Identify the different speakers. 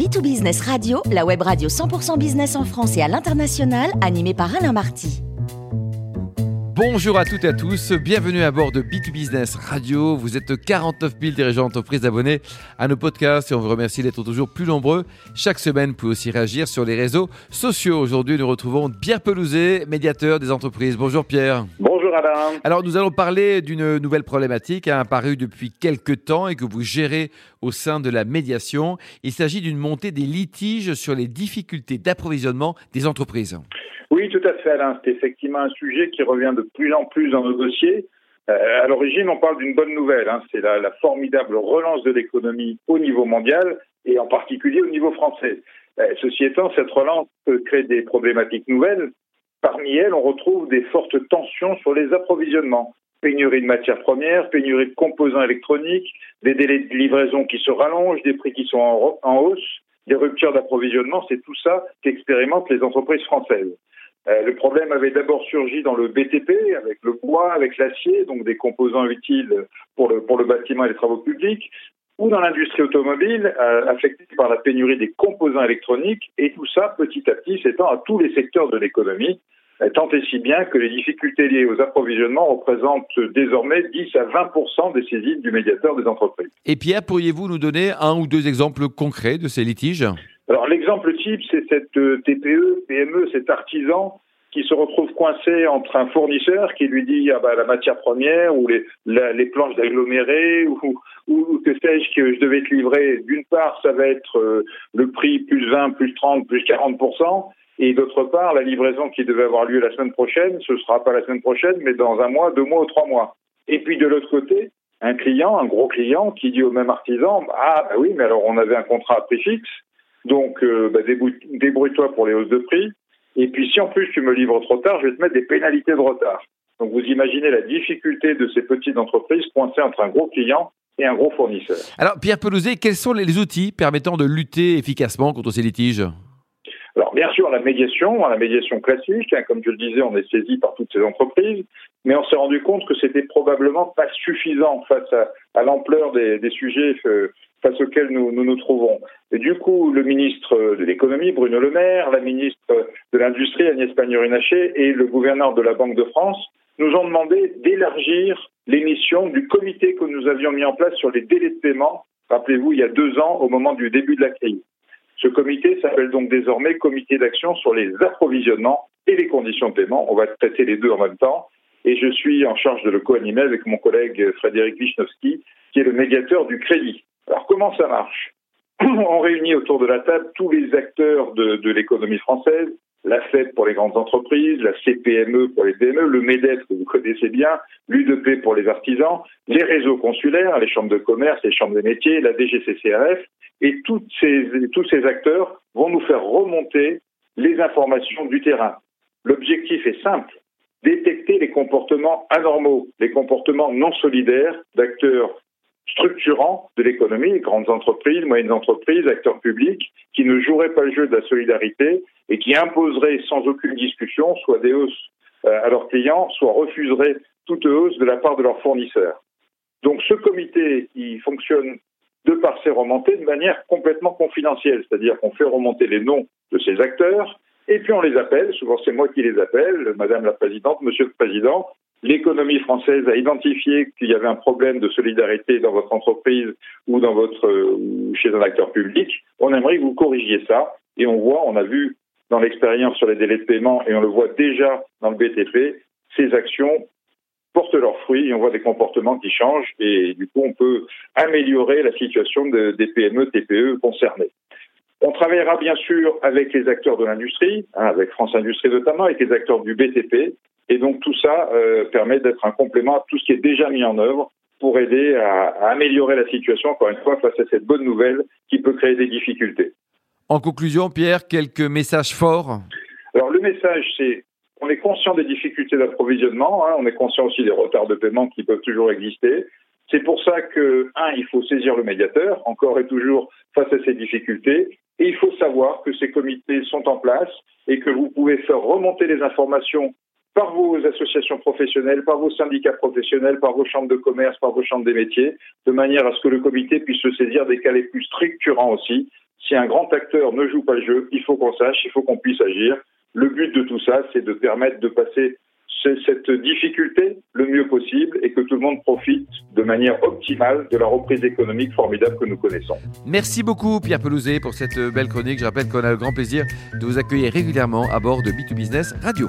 Speaker 1: B2Business Radio, la web radio 100% business en France et à l'international, animée par Alain Marty.
Speaker 2: Bonjour à toutes et à tous, bienvenue à bord de B2Business Radio. Vous êtes 49 000 dirigeants d'entreprise abonnés à nos podcasts et on vous remercie d'être toujours plus nombreux. Chaque semaine, vous pouvez aussi réagir sur les réseaux sociaux. Aujourd'hui, nous retrouvons Pierre Pelouzet, médiateur des entreprises. Bonjour Pierre.
Speaker 3: Bonjour.
Speaker 2: Alors, nous allons parler d'une nouvelle problématique hein, apparue depuis quelques temps et que vous gérez au sein de la médiation. Il s'agit d'une montée des litiges sur les difficultés d'approvisionnement des entreprises.
Speaker 3: Oui, tout à fait, Alain. C'est effectivement un sujet qui revient de plus en plus dans nos dossiers. Euh, à l'origine, on parle d'une bonne nouvelle. Hein. C'est la, la, formidable relance de l'économie au niveau mondial et en particulier au niveau français. Euh, ceci étant, cette relance peut créer des problématiques nouvelles. Parmi elles, on retrouve des fortes tensions sur les approvisionnements. Pénurie de matières premières, pénurie de composants électroniques, des délais de livraison qui se rallongent, des prix qui sont en, hausse, des ruptures d'approvisionnement. C'est tout ça qu'expérimentent les entreprises françaises. Euh, le problème avait d'abord surgi dans le BTP, avec le bois, avec l'acier, donc des composants utiles pour le, bâtiment et les travaux publics, ou dans l'industrie automobile, euh, affectée par la pénurie des composants électroniques, et tout ça, petit à petit, s'étend à tous les secteurs de l'économie, tant et si bien que les difficultés liées aux approvisionnements représentent désormais 10 à 20 des saisines du médiateur des entreprises.
Speaker 2: Et Pierre, pourriez-vous nous donner un ou deux exemples concrets de ces litiges?
Speaker 3: Alors l'exemple type, c'est cette euh, TPE, PME, cet artisan qui se retrouve coincé entre un fournisseur qui lui dit ah bah, la matière première ou les, les planches d'agglomérés ou, ou que sais-je que je devais te livrer. D'une part, ça va être euh, le prix plus 20, plus 30, plus 40 et d'autre part, la livraison qui devait avoir lieu la semaine prochaine, ce sera pas la semaine prochaine, mais dans un mois, deux mois ou trois mois. Et puis de l'autre côté, un client, un gros client, qui dit au même artisan ah bah oui, mais alors on avait un contrat à prix fixe donc, euh, bah, débrouille-toi pour les hausses de prix. Et puis, si en plus tu me livres trop tard, je vais te mettre des pénalités de retard. Donc, vous imaginez la difficulté de ces petites entreprises coincées entre un gros client et un gros fournisseur.
Speaker 2: Alors, Pierre Pelouzet, quels sont les outils permettant de lutter efficacement contre ces litiges?
Speaker 3: Alors bien sûr la médiation, la médiation classique, hein, comme je le disais, on est saisi par toutes ces entreprises, mais on s'est rendu compte que c'était probablement pas suffisant face à, l'ampleur des, des, sujets euh, face auxquels nous, nous, nous trouvons. Et du coup, le ministre de l'économie, Bruno Le Maire, la ministre de l'industrie, Agnès Pannier-Runacher, et le gouverneur de la Banque de France nous ont demandé d'élargir les missions du comité que nous avions mis en place sur les délais de paiement. Rappelez-vous, il y a deux ans, au moment du début de la crise. Ce comité s'appelle donc désormais Comité d'action sur les approvisionnements et les conditions de paiement. On va traiter les deux en même temps. Et je suis en charge de le co-animer avec mon collègue Frédéric Wisnowski, qui est le médiateur du crédit. Alors comment ça marche? On réunit autour de la table tous les acteurs de l'économie française, la FED pour les grandes entreprises, la CPME pour les PME, le MEDEF que vous connaissez bien, l'UDP pour les artisans, les réseaux consulaires, les chambres de commerce, les chambres des métiers, la DGCCRF, et ces, tous ces acteurs vont nous faire remonter les informations du terrain. L'objectif est simple, détecter les comportements anormaux, les comportements non solidaires d'acteurs structurants de l'économie, grandes entreprises, moyennes entreprises, acteurs publics, qui ne joueraient pas le jeu de la solidarité et qui imposeraient sans aucune discussion soit des hausses euh, à leurs clients, soit refuseraient toute hausse de la part de leurs fournisseurs. Donc ce comité, il fonctionne de par ses remontées de manière complètement confidentielle, c'est-à-dire qu'on fait remonter les noms de ces acteurs, et puis on les appelle, souvent c'est moi qui les appelle, Madame la Présidente, Monsieur le Président, l'économie française a identifié qu'il y avait un problème de solidarité dans votre entreprise ou chez un acteur public, on aimerait que vous corrigiez ça. Et on voit, on a vu dans l'expérience sur les délais de paiement et on le voit déjà dans le BTP, ces actions portent leurs fruits et on voit des comportements qui changent et du coup on peut améliorer la situation de, des PME, TPE concernés. On travaillera bien sûr avec les acteurs de l'industrie, hein, avec France Industrie notamment, avec les acteurs du BTP, et donc tout ça euh, permet d'être un complément à tout ce qui est déjà mis en œuvre pour aider à, à, améliorer la situation, encore une fois, face à cette bonne nouvelle qui peut créer des difficultés.
Speaker 2: En conclusion, Pierre, quelques messages forts?
Speaker 3: Alors le message, c'est on est conscient des difficultés d'approvisionnement, hein, on est conscient aussi des retards de paiement qui peuvent toujours exister. C'est pour ça que, un, il faut saisir le médiateur, encore et toujours face à ces difficultés, et il faut savoir que ces comités sont en place et que vous pouvez faire remonter les informations par vos associations professionnelles, par vos syndicats professionnels, par vos chambres de commerce, par vos chambres des métiers, de manière à ce que le comité puisse se saisir des cas les plus structurants aussi, Si un grand acteur ne joue pas le jeu, il faut qu'on sache, il faut qu'on puisse agir. Le but de tout ça, c'est de permettre de passer cette difficulté le mieux possible et que tout le monde profite de manière optimale de la reprise économique formidable que nous connaissons.
Speaker 2: Merci beaucoup Pierre Pelouzet pour cette belle chronique. Je rappelle qu'on a le grand plaisir de vous accueillir régulièrement à bord de B2Business Radio.